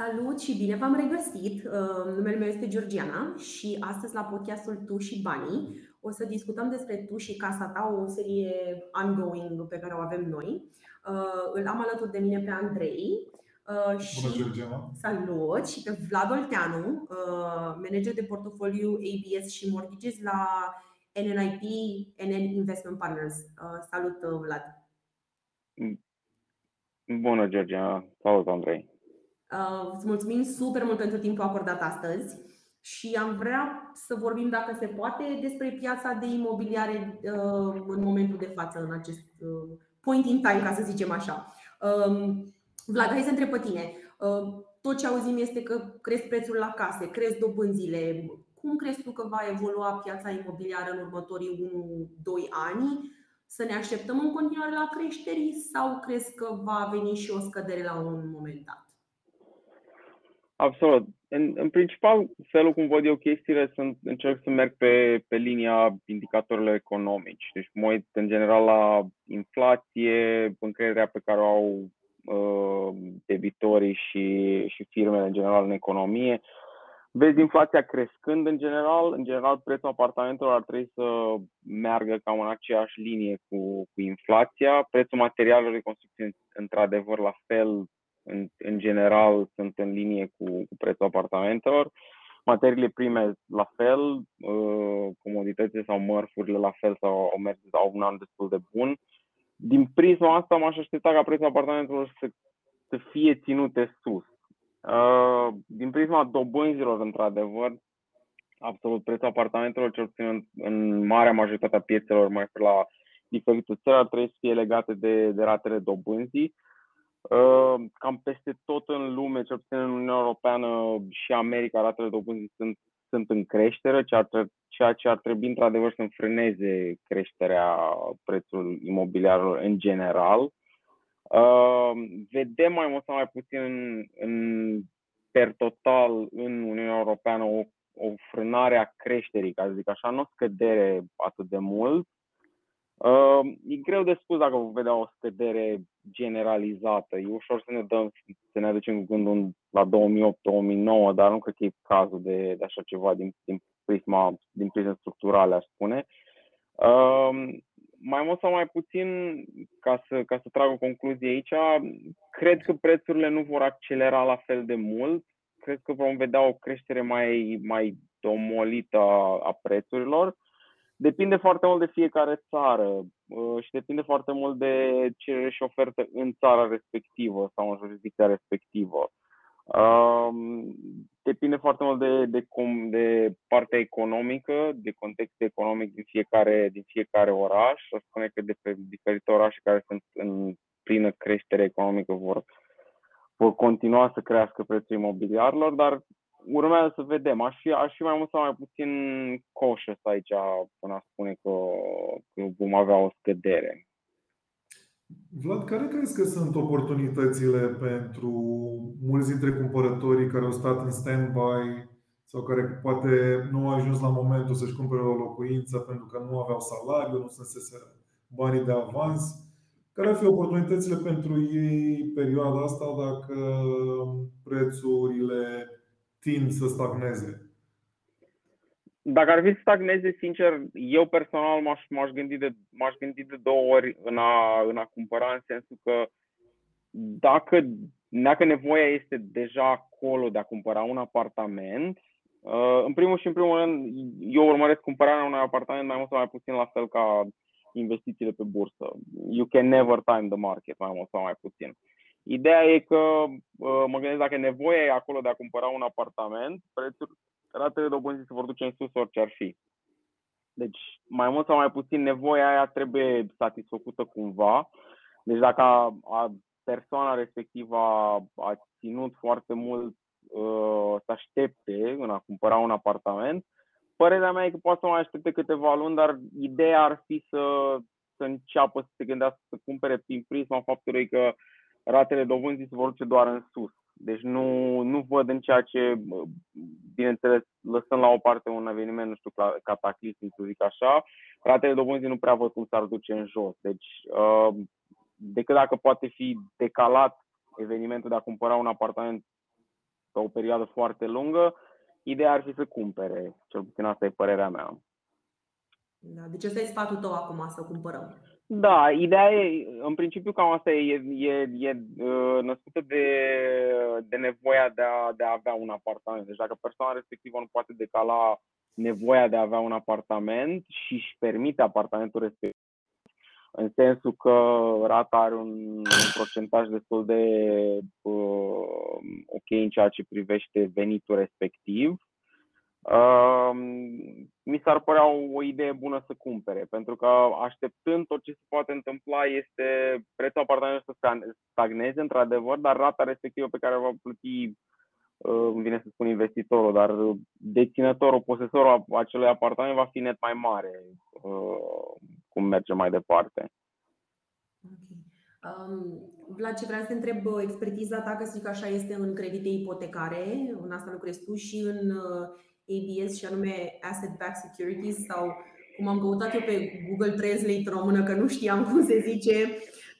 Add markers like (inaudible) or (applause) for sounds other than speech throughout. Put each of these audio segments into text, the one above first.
Salut și bine v-am regăsit! Uh, numele meu este Georgiana și astăzi la podcastul Tu și Banii o să discutăm despre Tu și Casa Ta, o serie ongoing pe care o avem noi. Uh, îl am alături de mine pe Andrei. Uh, și Bună, Georgiana! Salut! Și pe Vlad Olteanu, manager de portofoliu ABS și mortgages la NNIP, NN Investment Partners. Salut, Vlad! Bună, Georgiana! Salut, Andrei! Uh, îți mulțumim super mult pentru timpul acordat astăzi și am vrea să vorbim, dacă se poate, despre piața de imobiliare uh, în momentul de față, în acest uh, point in time, ca să zicem așa. Um, Vlad, hai să întreb pe tine. Tot ce auzim este că cresc prețul la case, cresc dobânzile. Cum crezi tu că va evolua piața imobiliară în următorii 1-2 ani? Să ne așteptăm în continuare la creșteri sau crezi că va veni și o scădere la un moment dat? Absolut. În, în principal, felul cum văd eu chestiile, sunt, încerc să merg pe, pe linia indicatorilor economici. Deci mă uit în general la inflație, încrederea pe care o au uh, debitorii și, și firmele în general în economie. Vezi inflația crescând în general. În general, prețul apartamentelor ar trebui să meargă cam în aceeași linie cu, cu inflația. Prețul materialelor de construcție, într-adevăr, la fel, în, în general sunt în linie cu, cu prețul apartamentelor. Materiile prime la fel, uh, comoditățile sau mărfurile la fel sau au mers au un an destul de bun. Din prisma asta m-aș aștepta ca prețul apartamentelor să, să fie ținute sus. Uh, din prisma dobânzilor, într-adevăr, absolut prețul apartamentelor, cel puțin în, în marea majoritate a piețelor, mai la diferite țări, ar trebui să fie legate de, de ratele dobânzii. Ă, cam peste tot în lume, cel puțin în Uniunea Europeană și America, ratele dobânzii sunt, sunt în creștere, ceea ce, ceea ce ar trebui într-adevăr să înfrâneze creșterea prețului imobiliarilor în general. Uh, vedem mai mult sau mai puțin în, în per total în Uniunea Europeană o, o frânare a creșterii, ca să zic așa, nu o scădere atât de mult, Uh, e greu de spus dacă vom vedea o scădere generalizată. E ușor să ne dăm, să ne aducem cu gândul la 2008-2009, dar nu cred că e cazul de, de așa ceva din, din prisma, din prisma structurale, aș spune. Uh, mai mult sau mai puțin, ca să, ca să trag o concluzie aici, cred că prețurile nu vor accelera la fel de mult. Cred că vom vedea o creștere mai, mai domolită a, a prețurilor. Uh, Depinde foarte mult de fiecare țară uh, și depinde foarte mult de cerere și ofertă în țara respectivă sau în jurisdicția respectivă. Um, depinde foarte mult de, de, cum, de partea economică, de context economic din fiecare, din fiecare oraș. Să spune că de pe diferite orașe care sunt în plină creștere economică vor, vor continua să crească prețul imobiliarilor, dar urmează să vedem. Aș fi, aș fi mai mult sau mai puțin coșă aici până a spune că, că vom avea o scădere. Vlad, care crezi că sunt oportunitățile pentru mulți dintre cumpărătorii care au stat în stand-by sau care poate nu au ajuns la momentul să-și cumpere o locuință pentru că nu aveau salariu, nu se banii de avans? Care ar fi oportunitățile pentru ei perioada asta dacă prețurile tind să stagneze? Dacă ar fi să stagneze, sincer, eu personal m-aș, m-aș, gândi, de, m-aș gândi de două ori în a, în a cumpăra, în sensul că dacă, dacă nevoia este deja acolo de a cumpăra un apartament, uh, în primul și în primul rând, eu urmăresc cumpărarea unui apartament mai mult sau mai puțin la fel ca investițiile pe bursă. You can never time the market, mai mult sau mai puțin. Ideea e că uh, mă gândesc dacă nevoia e acolo de a cumpăra un apartament, prețul, ratele dobânzii se vor duce în sus orice ar fi. Deci, mai mult sau mai puțin, nevoia aia trebuie satisfăcută cumva. Deci dacă a, a, persoana respectivă a, a ținut foarte mult uh, să aștepte în a cumpăra un apartament, părerea mea e că poate să mai aștepte câteva luni, dar ideea ar fi să, să înceapă să se gândească să cumpere prin prisma faptului că ratele dobânzii se vor duce doar în sus. Deci nu, nu văd în ceea ce, bineînțeles, lăsând la o parte un eveniment, nu știu, cataclism, să zic așa, ratele dobânzii nu prea văd cum s-ar duce în jos. Deci, uh, decât dacă poate fi decalat evenimentul de a cumpăra un apartament pe o perioadă foarte lungă, ideea ar fi să cumpere. Cel puțin asta e părerea mea. Da, deci ăsta e sfatul tău acum, să cumpărăm. Da, ideea e, în principiu cam asta e, e, e născută de, de nevoia de a, de a avea un apartament. Deci dacă persoana respectivă nu poate decala nevoia de a avea un apartament și își permite apartamentul respectiv, în sensul că rata are un, un procentaj destul de uh, ok în ceea ce privește venitul respectiv, uh, mi s-ar părea o, o idee bună să cumpere, pentru că așteptând tot ce se poate întâmpla este prețul apartamentului să stagneze, într-adevăr, dar rata respectivă pe care o va plăti Uh, îmi vine să spun investitorul, dar deținătorul, posesorul acelui apartament va fi net mai mare uh, cum merge mai departe. Okay. Um, Vlad, ce vreau să te întreb, expertiza ta, că zic așa, este în credite ipotecare, în asta lucrezi tu și în uh, ABS și anume Asset Backed Securities sau cum am căutat eu pe Google Translate română, că nu știam cum se zice,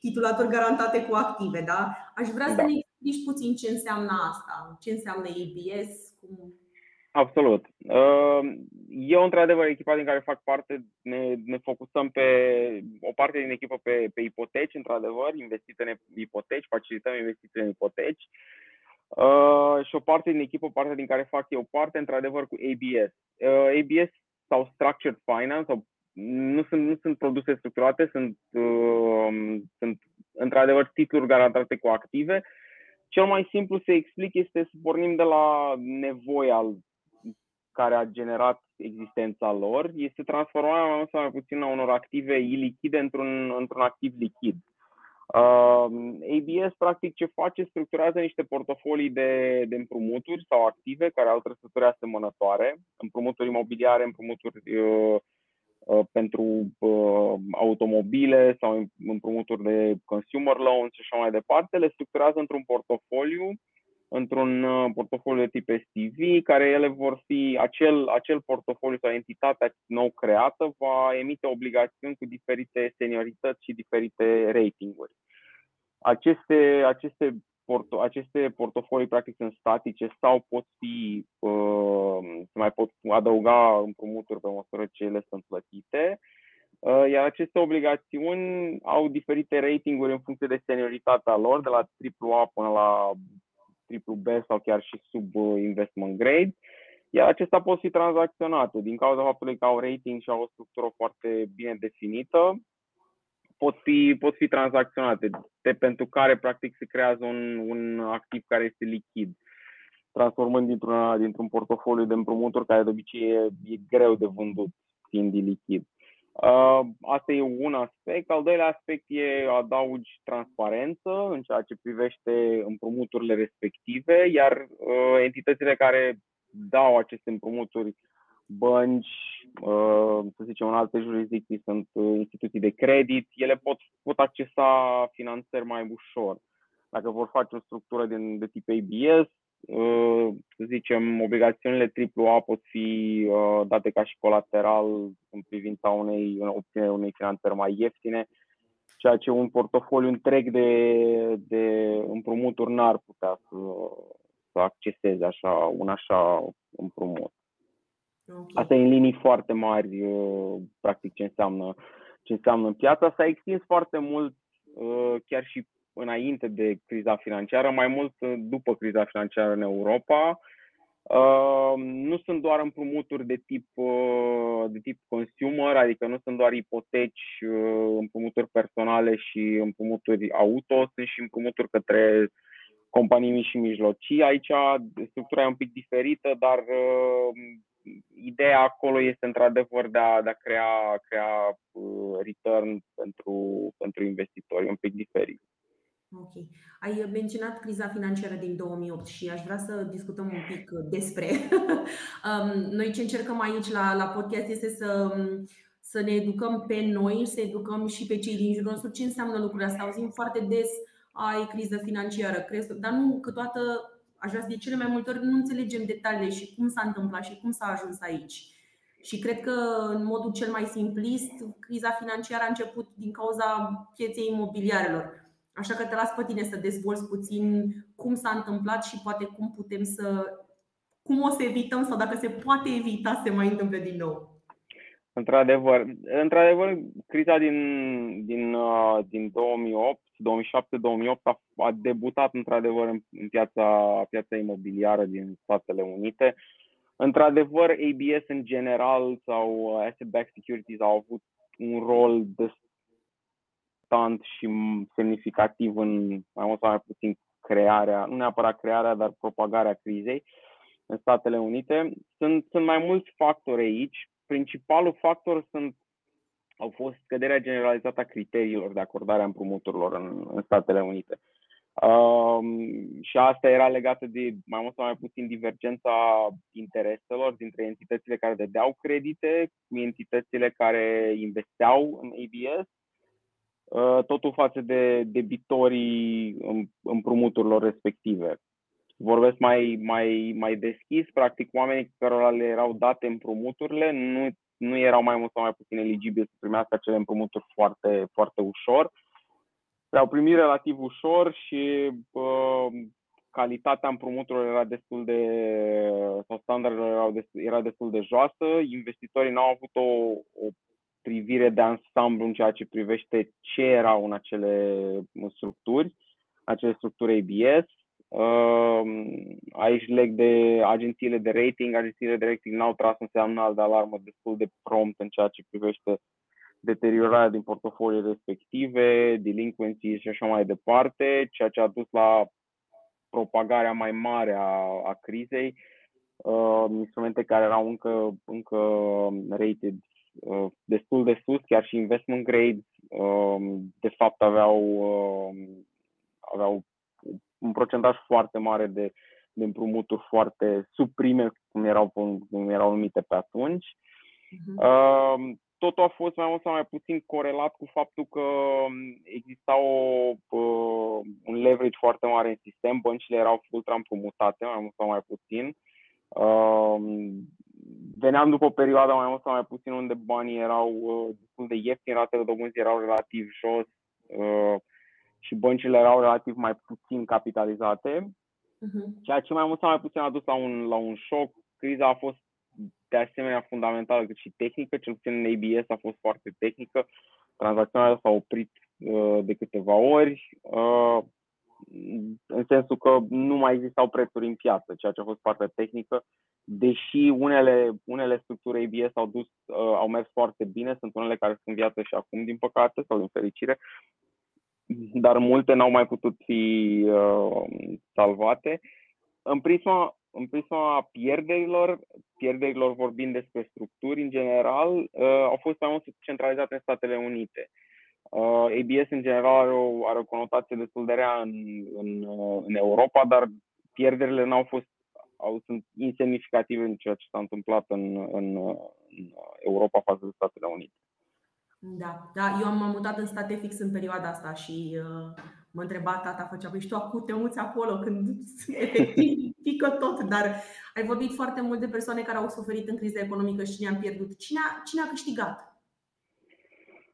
titulatori garantate cu active, da? Aș vrea da. să ne explici puțin ce înseamnă asta, ce înseamnă ABS, cum... Absolut. Uh, eu, într-adevăr, echipa din care fac parte, ne, ne focusăm pe o parte din echipă pe, pe ipoteci, într-adevăr, investite în ipoteci, facilităm investiții în ipoteci. Uh, și o parte din echipă, partea din care fac eu parte, într-adevăr, cu ABS. Uh, ABS sau Structured Finance, sau nu sunt, nu sunt produse structurate, sunt, uh, sunt într-adevăr titluri garantate cu active cel mai simplu să explic este să pornim de la nevoia care a generat existența lor, este transformarea mai mult sau mai puțin a unor active ilichide într-un, într-un activ lichid. Uh, ABS, practic, ce face, structurează niște portofolii de, de împrumuturi sau active care au trăsături asemănătoare, împrumuturi imobiliare, împrumuturi uh, Uh, pentru uh, automobile sau împrumuturi de consumer loans și așa mai departe, le structurează într-un portofoliu, într-un uh, portofoliu de tip STV, care ele vor fi, acel, acel portofoliu sau entitatea nou creată va emite obligațiuni cu diferite seniorități și diferite ratinguri. Aceste, aceste porto, aceste portofolii practic sunt statice sau pot fi, uh, se mai pot adăuga împrumuturi pe măsură ce ele sunt plătite. Uh, iar aceste obligațiuni au diferite ratinguri în funcție de senioritatea lor, de la AAA până la B sau chiar și sub uh, investment grade. Iar acestea pot fi tranzacționate din cauza faptului că au rating și au o structură foarte bine definită pot fi, pot fi tranzacționate, de pentru care practic se creează un, un activ care este lichid, transformând dintr-un, dintr-un portofoliu de împrumuturi care de obicei e, e greu de vândut fiind lichid. Uh, asta e un aspect. Al doilea aspect e adaugi transparență în ceea ce privește împrumuturile respective, iar uh, entitățile care dau aceste împrumuturi bănci, uh, să zicem, în alte jurisdicții sunt uh, instituții de credit, ele pot, pot accesa finanțări mai ușor. Dacă vor face o structură din, de tip ABS, uh, să zicem, obligațiunile AAA pot fi date ca și colateral în privința unei obținerii unei finanțări mai ieftine, ceea ce un portofoliu întreg de, de împrumuturi n-ar putea să, să acceseze așa, un așa împrumut. Okay. Asta e în linii foarte mari, uh, practic, ce înseamnă, ce înseamnă piața. S-a extins foarte mult, uh, chiar și înainte de criza financiară, mai mult uh, după criza financiară în Europa. Nu sunt doar împrumuturi de tip, de tip consumer, adică nu sunt doar ipoteci, împrumuturi personale și împrumuturi auto, sunt și împrumuturi către companii mici și mijlocii. Aici structura e un pic diferită, dar ideea acolo este într-adevăr de a, de a crea, crea uh, return pentru, pentru investitori, un pic diferit. Ok. Ai menționat criza financiară din 2008 și aș vrea să discutăm un pic despre. (laughs) Um, noi ce încercăm aici la, la podcast este să, să ne educăm pe noi, să educăm și pe cei din jurul nostru ce înseamnă lucrurile astea. Auzim foarte des, ai criză financiară, crezi, dar nu câteodată aș vrea să de cele mai multe ori nu înțelegem detaliile și cum s-a întâmplat și cum s-a ajuns aici. Și cred că, în modul cel mai simplist, criza financiară a început din cauza pieței imobiliarelor. Așa că te las pe tine să dezvolți puțin cum s-a întâmplat și poate cum putem să cum o să evităm sau dacă se poate evita să se mai întâmple din nou. Într-adevăr, într-adevăr criza din, din, uh, din 2008, 2007-2008 a, a debutat într-adevăr în, în piața, piața imobiliară din Statele Unite. Într-adevăr, ABS în general sau asset-backed securities au avut un rol destant și semnificativ în mai mult sau mai puțin crearea, nu neapărat crearea, dar propagarea crizei în Statele Unite. Sunt, sunt mai mulți factori aici principalul factor sunt, au fost scăderea generalizată a criteriilor de acordare a împrumuturilor în, în Statele Unite. Um, și asta era legată de mai mult sau mai puțin divergența intereselor dintre entitățile care dădeau credite cu entitățile care investeau în ABS, uh, totul față de debitorii împrumuturilor respective. Vorbesc mai, mai, mai deschis, practic oamenii care le erau date împrumuturile nu, nu erau mai mult sau mai puțin eligibili să primească acele împrumuturi foarte, foarte ușor. Le-au primit relativ ușor și uh, calitatea împrumuturilor era destul de, sau standardele erau destul, era destul de joasă. Investitorii n-au avut o, o privire de ansamblu în ceea ce privește ce erau în acele structuri, acele structuri ABS Aici leg de agențiile de rating. Agențiile de rating n-au tras un semnal de alarmă destul de prompt în ceea ce privește deteriorarea din portofolii respective, delinquency și așa mai departe, ceea ce a dus la propagarea mai mare a, a crizei, uh, instrumente care erau încă, încă rated uh, destul de sus, chiar și investment grade, uh, de fapt aveau, uh, aveau un procentaj foarte mare de, de împrumuturi foarte suprime, cum erau, cum erau numite pe atunci. Uh-huh. Uh, totul a fost mai mult sau mai puțin corelat cu faptul că exista o, uh, un leverage foarte mare în sistem, băncile erau ultra împrumutate, mai mult sau mai puțin. Uh, veneam după o perioadă mai mult sau mai puțin unde banii erau uh, destul de ieftini, ratele dobânzii erau relativ jos, uh, și băncile erau relativ mai puțin capitalizate, uh-huh. ceea ce mai mult sau mai puțin a dus la un, la un șoc. Criza a fost de asemenea fundamentală cât și tehnică, cel puțin în ABS a fost foarte tehnică. Tranzacționarea s-a oprit uh, de câteva ori, uh, în sensul că nu mai existau prețuri în piață, ceea ce a fost partea tehnică. Deși unele, unele structuri ABS au, dus, uh, au mers foarte bine, sunt unele care sunt în viață și acum, din păcate, sau din fericire, dar multe n-au mai putut fi uh, salvate. În prisma, în prisma pierderilor, pierderilor vorbind despre structuri în general, uh, au fost mai mult centralizate în Statele Unite. Uh, ABS în general are o, are o conotație destul de rea în, în, uh, în Europa, dar pierderile n-au fost au, sunt insemnificative în ceea ce s-a întâmplat în, în, în Europa față de Statele Unite. Da, da, eu m-am mutat în state fix în perioada asta și uh, mă întreba tata, făcea, păi și tu acum te muți acolo când (laughs) efectiv pică tot, dar ai vorbit foarte mult de persoane care au suferit în criza economică și cine a pierdut. Cine a, cine a câștigat?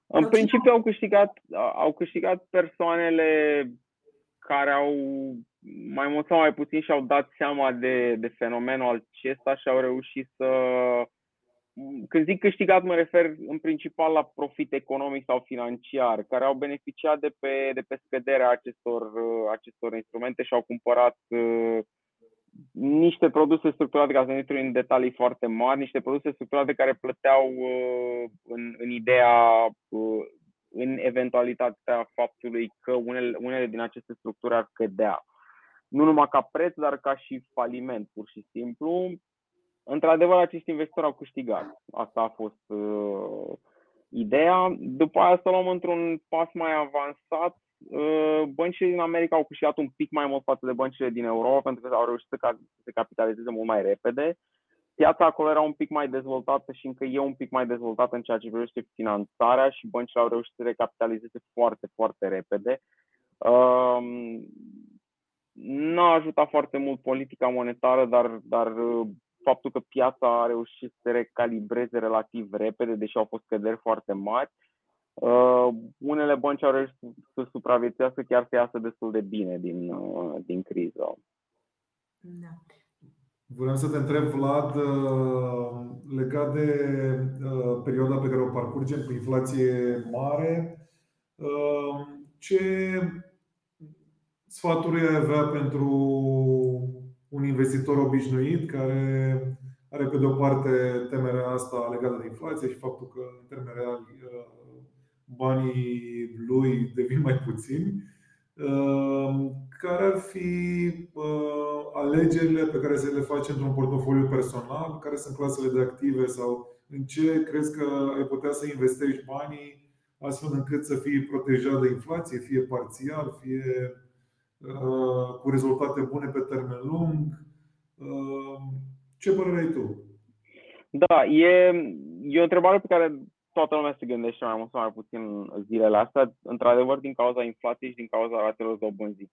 În Sau principiu au câștigat, au câștigat persoanele care au mai mult sau mai puțin și-au dat seama de, de fenomenul acesta și au reușit să când zic câștigat, mă refer în principal la profit economic sau financiar, care au beneficiat de pe, de pe scăderea acestor, uh, acestor instrumente și au cumpărat uh, niște produse structurate, ca să nu intru în detalii foarte mari, niște produse structurate care plăteau uh, în, în ideea, uh, în eventualitatea faptului că unele, unele din aceste structuri ar cădea. Nu numai ca preț, dar ca și faliment, pur și simplu într-adevăr, acești investitori au câștigat. Asta a fost uh, ideea. După aia să luăm într-un pas mai avansat. Uh, băncile din America au câștigat un pic mai mult față de băncile din Europa pentru că au reușit să, ca- să se capitalizeze mult mai repede. Piața acolo era un pic mai dezvoltată și încă e un pic mai dezvoltată în ceea ce privește finanțarea și băncile au reușit să recapitalizeze foarte, foarte repede. Uh, n-a ajutat foarte mult politica monetară, dar, dar uh, faptul că piața a reușit să recalibreze relativ repede, deși au fost căderi foarte mari. Uh, unele bănci au reușit să supraviețuiască chiar să iasă destul de bine din, uh, din criză. Da. Vreau să te întreb, Vlad, uh, legat de uh, perioada pe care o parcurgem cu inflație mare, uh, ce sfaturi ai avea pentru un investitor obișnuit care are pe de o parte temerea asta legată de inflație și faptul că în termen real banii lui devin mai puțini. Care ar fi alegerile pe care să le faci într-un portofoliu personal? Care sunt clasele de active sau în ce crezi că ai putea să investești banii astfel încât să fii protejat de inflație, fie parțial, fie uh, cu rezultate bune pe termen lung. Uh, ce părere ai tu? Da, e, e o întrebare pe care toată lumea se gândește mai mult sau mai puțin zilele astea, într-adevăr din cauza inflației și din cauza ratelor dobânzii.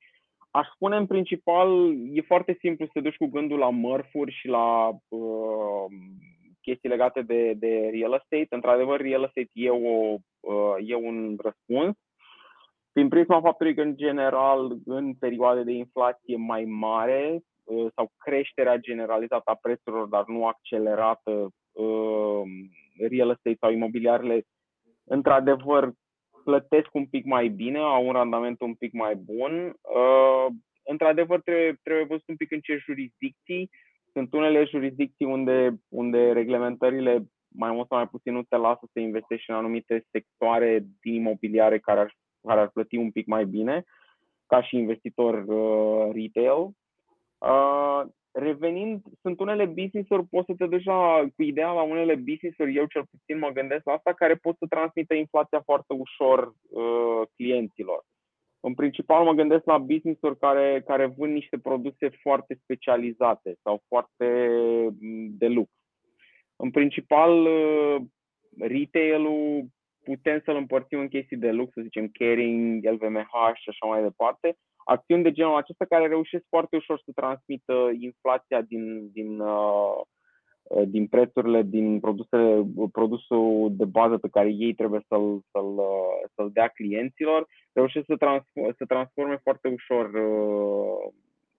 Aș spune în principal, e foarte simplu să te duci cu gândul la mărfuri și la uh, chestii legate de, de real estate. Într-adevăr, real estate e, o, uh, e un răspuns. Prin prisma faptului că, în general, în perioade de inflație mai mare uh, sau creșterea generalizată a prețurilor, dar nu accelerată, uh, real estate sau imobiliarele, într-adevăr, plătesc un pic mai bine, au un randament un pic mai bun. Într-adevăr, trebuie, trebuie văzut un pic în ce jurisdicții sunt unele jurisdicții unde, unde reglementările mai mult sau mai puțin nu te lasă să investești în anumite sectoare din imobiliare care ar, care ar plăti un pic mai bine ca și investitor uh, retail. Uh, revenind, sunt unele business-uri, poți să te duci la, cu ideea la unele business-uri, eu cel puțin mă gândesc la asta, care pot să transmită inflația foarte ușor uh, clienților. În principal mă gândesc la business-uri care, care vând niște produse foarte specializate sau foarte mm, de lux. În principal, uh, retail-ul putem să-l împărțim în chestii de lux, să zicem caring, LVMH și așa mai departe. Acțiuni de genul acesta care reușesc foarte ușor să transmită inflația din, din uh, Uh, din prețurile din produsele, produsul de bază pe care ei trebuie să-l, să-l, uh, să-l dea clienților, reușesc să, transforme, să transforme foarte ușor uh,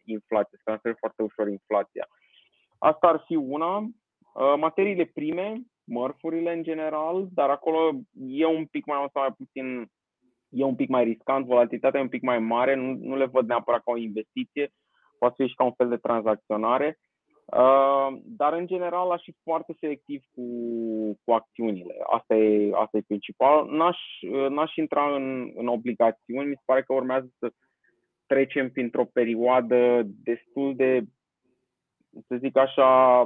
inflația, să transforme foarte ușor inflația. Asta ar fi una. Uh, materiile prime, mărfurile în general, dar acolo e un pic mai mult sau mai puțin, e un pic mai riscant, volatilitatea e un pic mai mare, nu, nu le văd neapărat ca o investiție, poate fi și ca un fel de tranzacționare. Uh, dar, în general, aș fi foarte selectiv cu, cu acțiunile. Asta e, asta e principal. N-aș, n-aș intra în, în obligațiuni. Mi se pare că urmează să trecem printr-o perioadă destul de, să zic așa,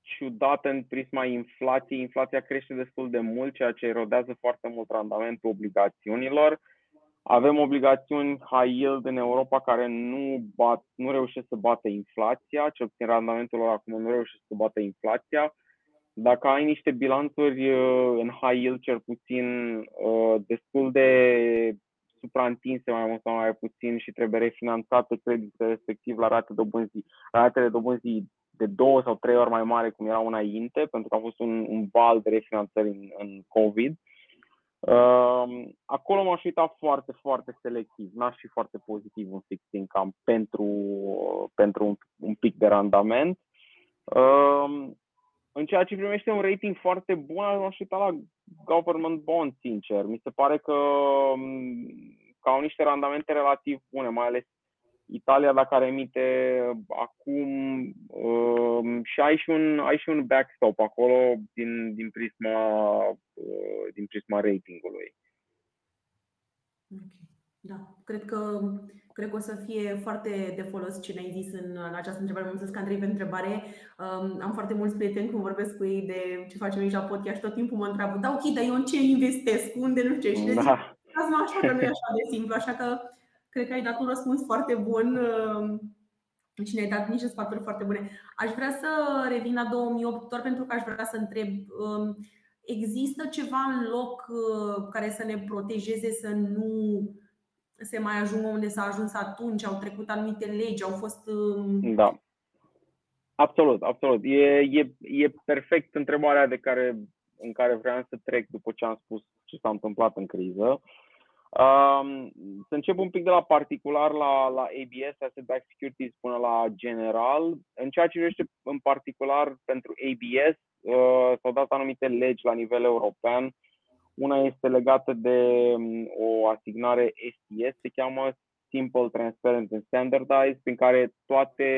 ciudată în prisma inflației. Inflația crește destul de mult, ceea ce erodează foarte mult randamentul obligațiunilor. Avem obligațiuni high yield în Europa care nu, bat, nu reușesc să bată inflația, cel puțin randamentul lor acum nu reușesc să bată inflația. Dacă ai niște bilanțuri uh, în high yield, cel puțin uh, destul de supraîntinse mai mult sau mai puțin și trebuie refinanțate creditele respectiv la rate dobânzii, ratele dobânzii de două sau trei ori mai mare cum erau înainte, pentru că a fost un, un val de refinanțări în, în COVID. Uh, Ehm, acolo m-aș uita foarte, foarte selectiv. N-aș fi foarte pozitiv în fixed income pentru, pentru un, un pic de randament. Ehm, în ceea ce primește un rating foarte bun, aș uita la government bond, sincer. Mi se pare că, că au niște randamente relativ bune, mai ales Italia, dacă ar emite acum uh, și ai și, un, ai și un backstop acolo din, din, prisma, uh, din prisma ratingului. Okay. Da, cred că, cred că o să fie foarte de folos ce ne-ai zis în, în această întrebare. Mulțumesc, Andrei, pentru întrebare. Um, am foarte mulți prieteni când vorbesc cu ei de ce facem aici la podcast și tot timpul mă întreabă, da, ok, dar eu în ce investesc? Unde nu știu? Și le zic, da. așa că nu e așa de simplu, așa că Cred că ai dat un răspuns foarte bun uh, și ne-ai dat niște sfaturi foarte bune. Aș vrea să revin la 2008 doar pentru că aș vrea să întreb um, Există ceva în loc uh, care să ne protejeze să nu se mai ajungă unde s-a ajuns atunci? Au trecut anumite legi, au fost. Um, da. Absolut, absolut. E, e, e perfect întrebarea de care, în care vreau să trec după ce am spus ce s-a întâmplat în criză. Um, să încep un pic de la particular la, la ABS, Asset Backed Securities, până la general. În ceea ce privește în particular pentru ABS, uh, s-au dat anumite legi la nivel european. Una este legată de um, o asignare STS, se cheamă Simple, Transparent and Standardized, prin care toate,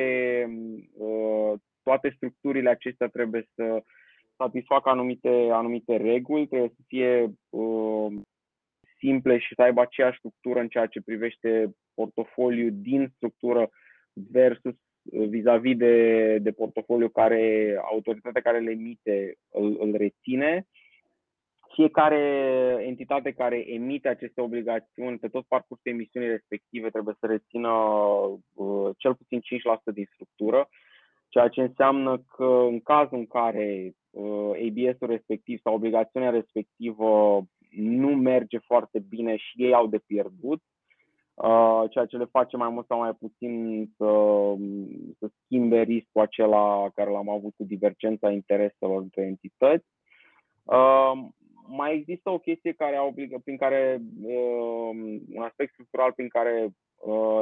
uh, toate structurile acestea trebuie să satisfacă anumite, anumite reguli, trebuie să fie uh, simple și să aibă aceeași structură în ceea ce privește portofoliu din structură versus uh, vis-a-vis de, de portofoliu care autoritatea care le emite îl, îl reține. Fiecare entitate care emite aceste obligațiuni pe tot parcursul emisiunii respective trebuie să rețină uh, cel puțin 5% din structură, ceea ce înseamnă că în cazul în care uh, ABS-ul respectiv sau obligațiunea respectivă nu merge foarte bine și ei au de pierdut, uh, ceea ce le face mai mult sau mai puțin să, să schimbe riscul acela care l-am avut cu divergența intereselor între entități. Uh, mai există o chestie care obligă, prin care, uh, un aspect structural prin care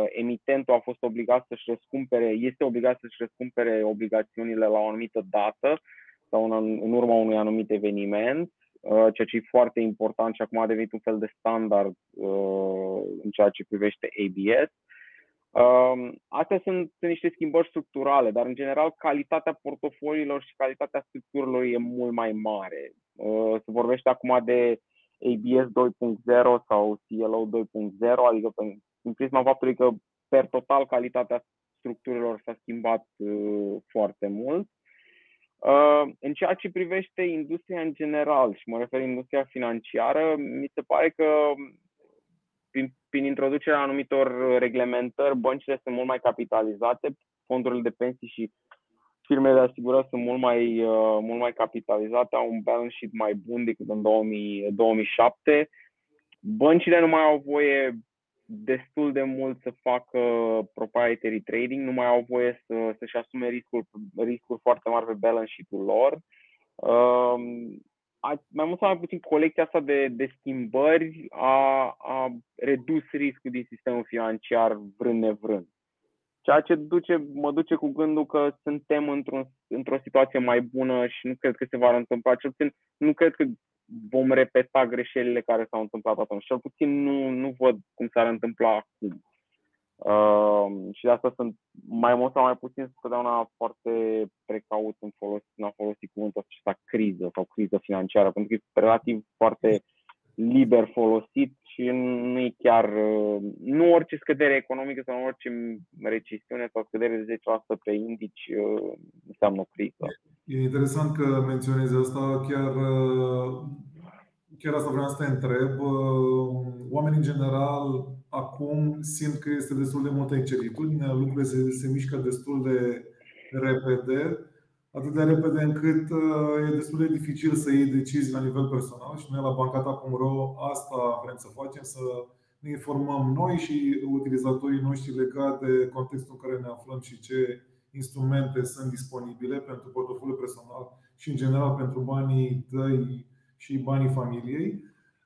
emitentul a fost obligat să-și răscumpere, este obligat să-și răscumpere obligațiunile la o anumită dată sau în, în urma unui anumit eveniment Uh, ceea ce e foarte important și acum a devenit un fel de standard uh, în ceea ce privește ABS. Um, astea sunt, sunt niște schimbări structurale, dar în general calitatea portofoliilor și calitatea structurilor e mult mai mare. Uh, se vorbește acum de ABS 2.0 sau CLO 2.0, adică în prisma faptului că per total calitatea structurilor s-a schimbat foarte mult. Uh, în ceea ce privește industria în general, și mă refer industria financiară, mi se pare că prin, prin introducerea anumitor reglementări, băncile sunt mult mai capitalizate, fondurile de pensii și firmele de asigurări sunt mult mai, uh, mult mai capitalizate, au un balance sheet mai bun decât în 2000, 2007. Băncile nu mai au voie destul de mult să facă proprietary trading, nu mai au voie să, să-și asume riscuri, riscuri foarte mari pe balance sheet-ul lor. Um, mai mult sau mai puțin colecția asta de, de schimbări a, a redus riscul din sistemul financiar vrând nevrând. Ceea ce duce, mă duce cu gândul că suntem într-un, într-o situație mai bună și nu cred că se va întâmpla, cel puțin nu cred că vom repeta greșelile care s-au întâmplat atunci. Cel puțin nu, nu văd cum s-ar întâmpla acum. Uh, și de asta sunt mai mult sau mai puțin totdeauna foarte precaut în, folosi, în a folosi cuvântul acesta criză sau criză financiară, pentru că e relativ foarte liber folosit și nu e chiar, uh, nu orice scădere economică sau orice recesiune sau scădere de 10% pe indici uh, înseamnă o criză. E interesant că menționezi asta, chiar, uh, chiar asta vreau să te întreb. Oamenii în general acum simt că este destul de multă incertitudine, lucrurile se, se mișcă destul de repede atât de repede încât uh, e destul de dificil să iei decizii la nivel personal și noi la bancata.ro asta vrem să facem, să ne informăm noi și utilizatorii noștri legat de contextul în care ne aflăm și ce instrumente sunt disponibile pentru portofoliul personal și în general pentru banii tăi și banii familiei.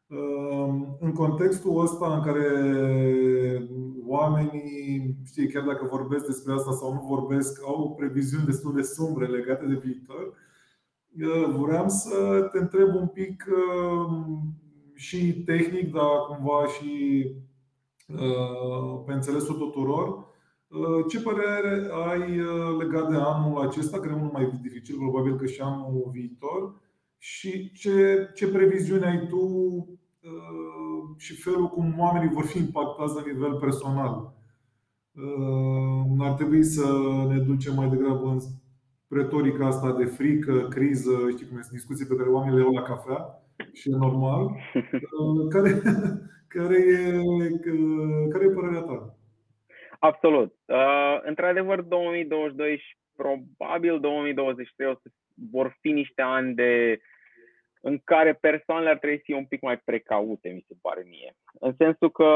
Ehm, în contextul ăsta în care oamenii, știi, chiar dacă vorbesc despre asta sau nu vorbesc, au previziuni destul de sumbre legate de viitor, vreau să te întreb un pic ehm, și tehnic, dar cumva și ehm, pe înțelesul tuturor, ce părere ai legat de anul acesta, care e unul mai dificil, probabil că și anul viitor, și ce, ce previziune ai tu uh, și felul cum oamenii vor fi impactați la nivel personal. Uh, ar trebui să ne ducem mai degrabă în retorica asta de frică, criză, știi cum este, discuții pe care oamenii le au la cafea și e normal. (laughs) Uh, care, (laughs) care, e, care e părerea ta? Absolut. Uh, într-adevăr, 2022 și probabil 2023 o să vor fi niște ani de în care persoanele ar trebui să fie un pic mai precaute, mi se pare mie. În sensul că,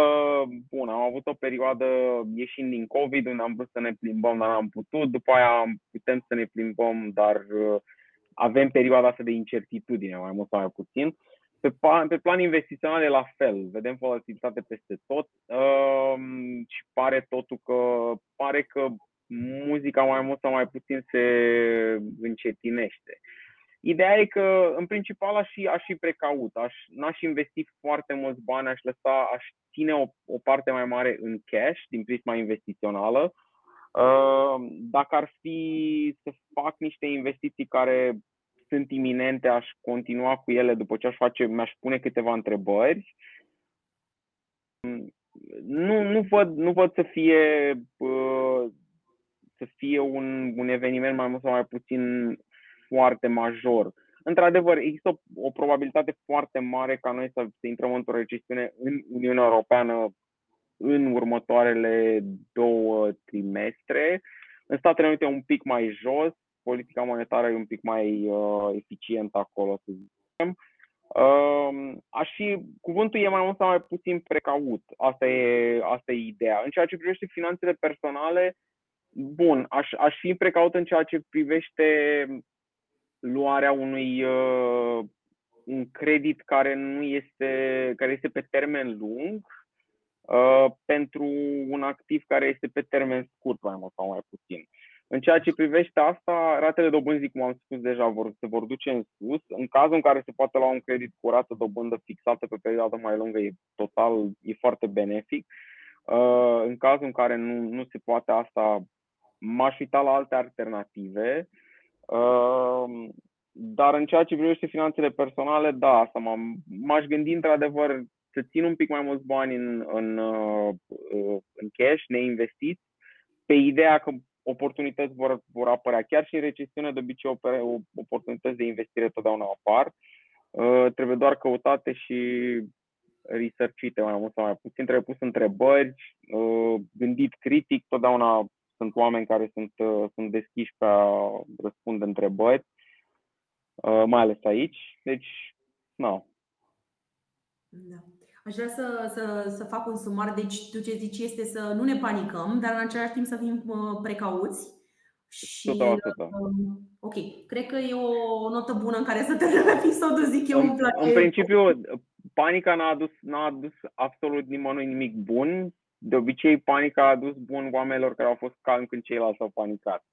bun, am avut o perioadă ieșind din COVID, unde am vrut să ne plimbăm, dar n-am putut, după aia putem să ne plimbăm, dar uh, avem perioada asta de incertitudine, mai mult sau mai puțin. Pe plan, pe plan investițional e la fel. Vedem volatilitate peste tot uh, și pare totul că pare că muzica mai mult sau mai puțin se încetinește. Ideea e că, în principal, aș fi, aș fi precaut, aș, n-aș investi foarte mulți bani, aș lăsa, aș ține o, o parte mai mare în cash din prisma investițională. Uh, dacă ar fi să fac niște investiții care sunt iminente, aș continua cu ele după ce aș face, mi-aș pune câteva întrebări. Nu, nu, văd, nu văd să fie, uh, să fie un, un eveniment mai mult sau mai puțin foarte major. Într-adevăr, există o, o probabilitate foarte mare ca noi să, să intrăm într-o recesiune în Uniunea Europeană în următoarele două trimestre. În Statele Unite un pic mai jos, politica monetară e un pic mai uh, eficientă acolo, să zicem. Uh, aș fi, cuvântul e mai mult sau mai puțin precaut. Asta e, asta e ideea. În ceea ce privește finanțele personale, bun, aș, aș fi precaut în ceea ce privește luarea unui uh, un credit care nu este, care este pe termen lung uh, pentru un activ care este pe termen scurt, mai mult sau mai puțin. În ceea ce privește asta, ratele dobânzii, cum am spus deja, vor, se vor duce în sus. În cazul în care se poate lua un credit cu o rată dobândă fixată pe perioadă mai lungă, e total, e foarte benefic. Uh, în cazul în care nu, nu se poate asta, m-aș uita la alte alternative. Uh, dar în ceea ce privește finanțele personale, da, asta m-aș gândi într-adevăr să țin un pic mai mulți bani în, în, uh, în cash, neinvestiți, pe ideea că oportunități vor, vor apărea. Chiar și în recesiune, de obicei, oportunități de investire totdeauna apar. Uh, trebuie doar căutate și researchite mai mult sau mai puțin. Trebuie pus întrebări, uh, gândit critic. Totdeauna sunt oameni care sunt, uh, sunt deschiși pe a răspunde întrebări, uh, mai ales aici. Deci, nu. No. Da. Aș vrea să, să, să fac un sumar. Deci, tu ce zici este să nu ne panicăm, dar în același timp să fim uh, precauți. Și, da, da. ok, cred că e o notă bună în care să terminăm episodul, zic eu. În, în principiu, panica n-a adus, n-a adus absolut nimănui nimic bun. De obicei, panica a adus bun oamenilor care au fost calmi când ceilalți au panicat.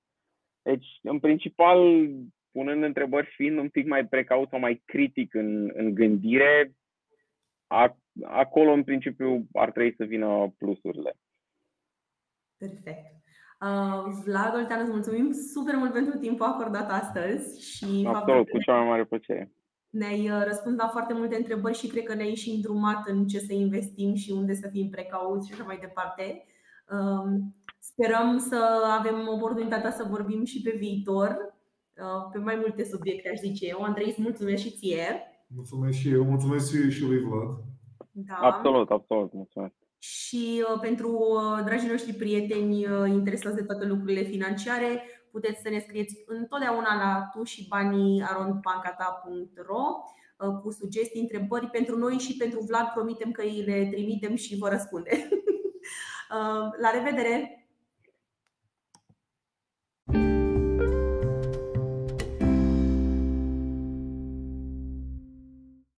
Deci, în principal, punând întrebări și fiind un pic mai precaut sau mai critic în, în gândire, acolo, în principiu, ar trebui să vină plusurile. Perfect. Uh, Vlad Oltean, îți mulțumim super mult pentru timpul acordat astăzi și Absolut, cu cea mai mare plăcere. Ne-ai uh, răspuns la foarte multe întrebări și cred că ne-ai și îndrumat în ce să investim și unde să fim precauți și așa mai departe. Um, sperăm să avem oportunitatea să vorbim și pe viitor uh, pe mai multe subiecte, aș zice eu. Andrei, îți mulțumesc și ție. Mulțumesc și eu, mulțumesc și, și lui Vlad. Da. Absolut, absolut, mulțumesc. Și uh, pentru uh, dragii noștri prieteni uh, interesați de toate lucrurile financiare, puteți să ne scrieți întotdeauna la tu și banii cu sugestii, întrebări pentru noi și pentru Vlad. Promitem că îi le trimitem și vă răspunde. (laughs) La revedere!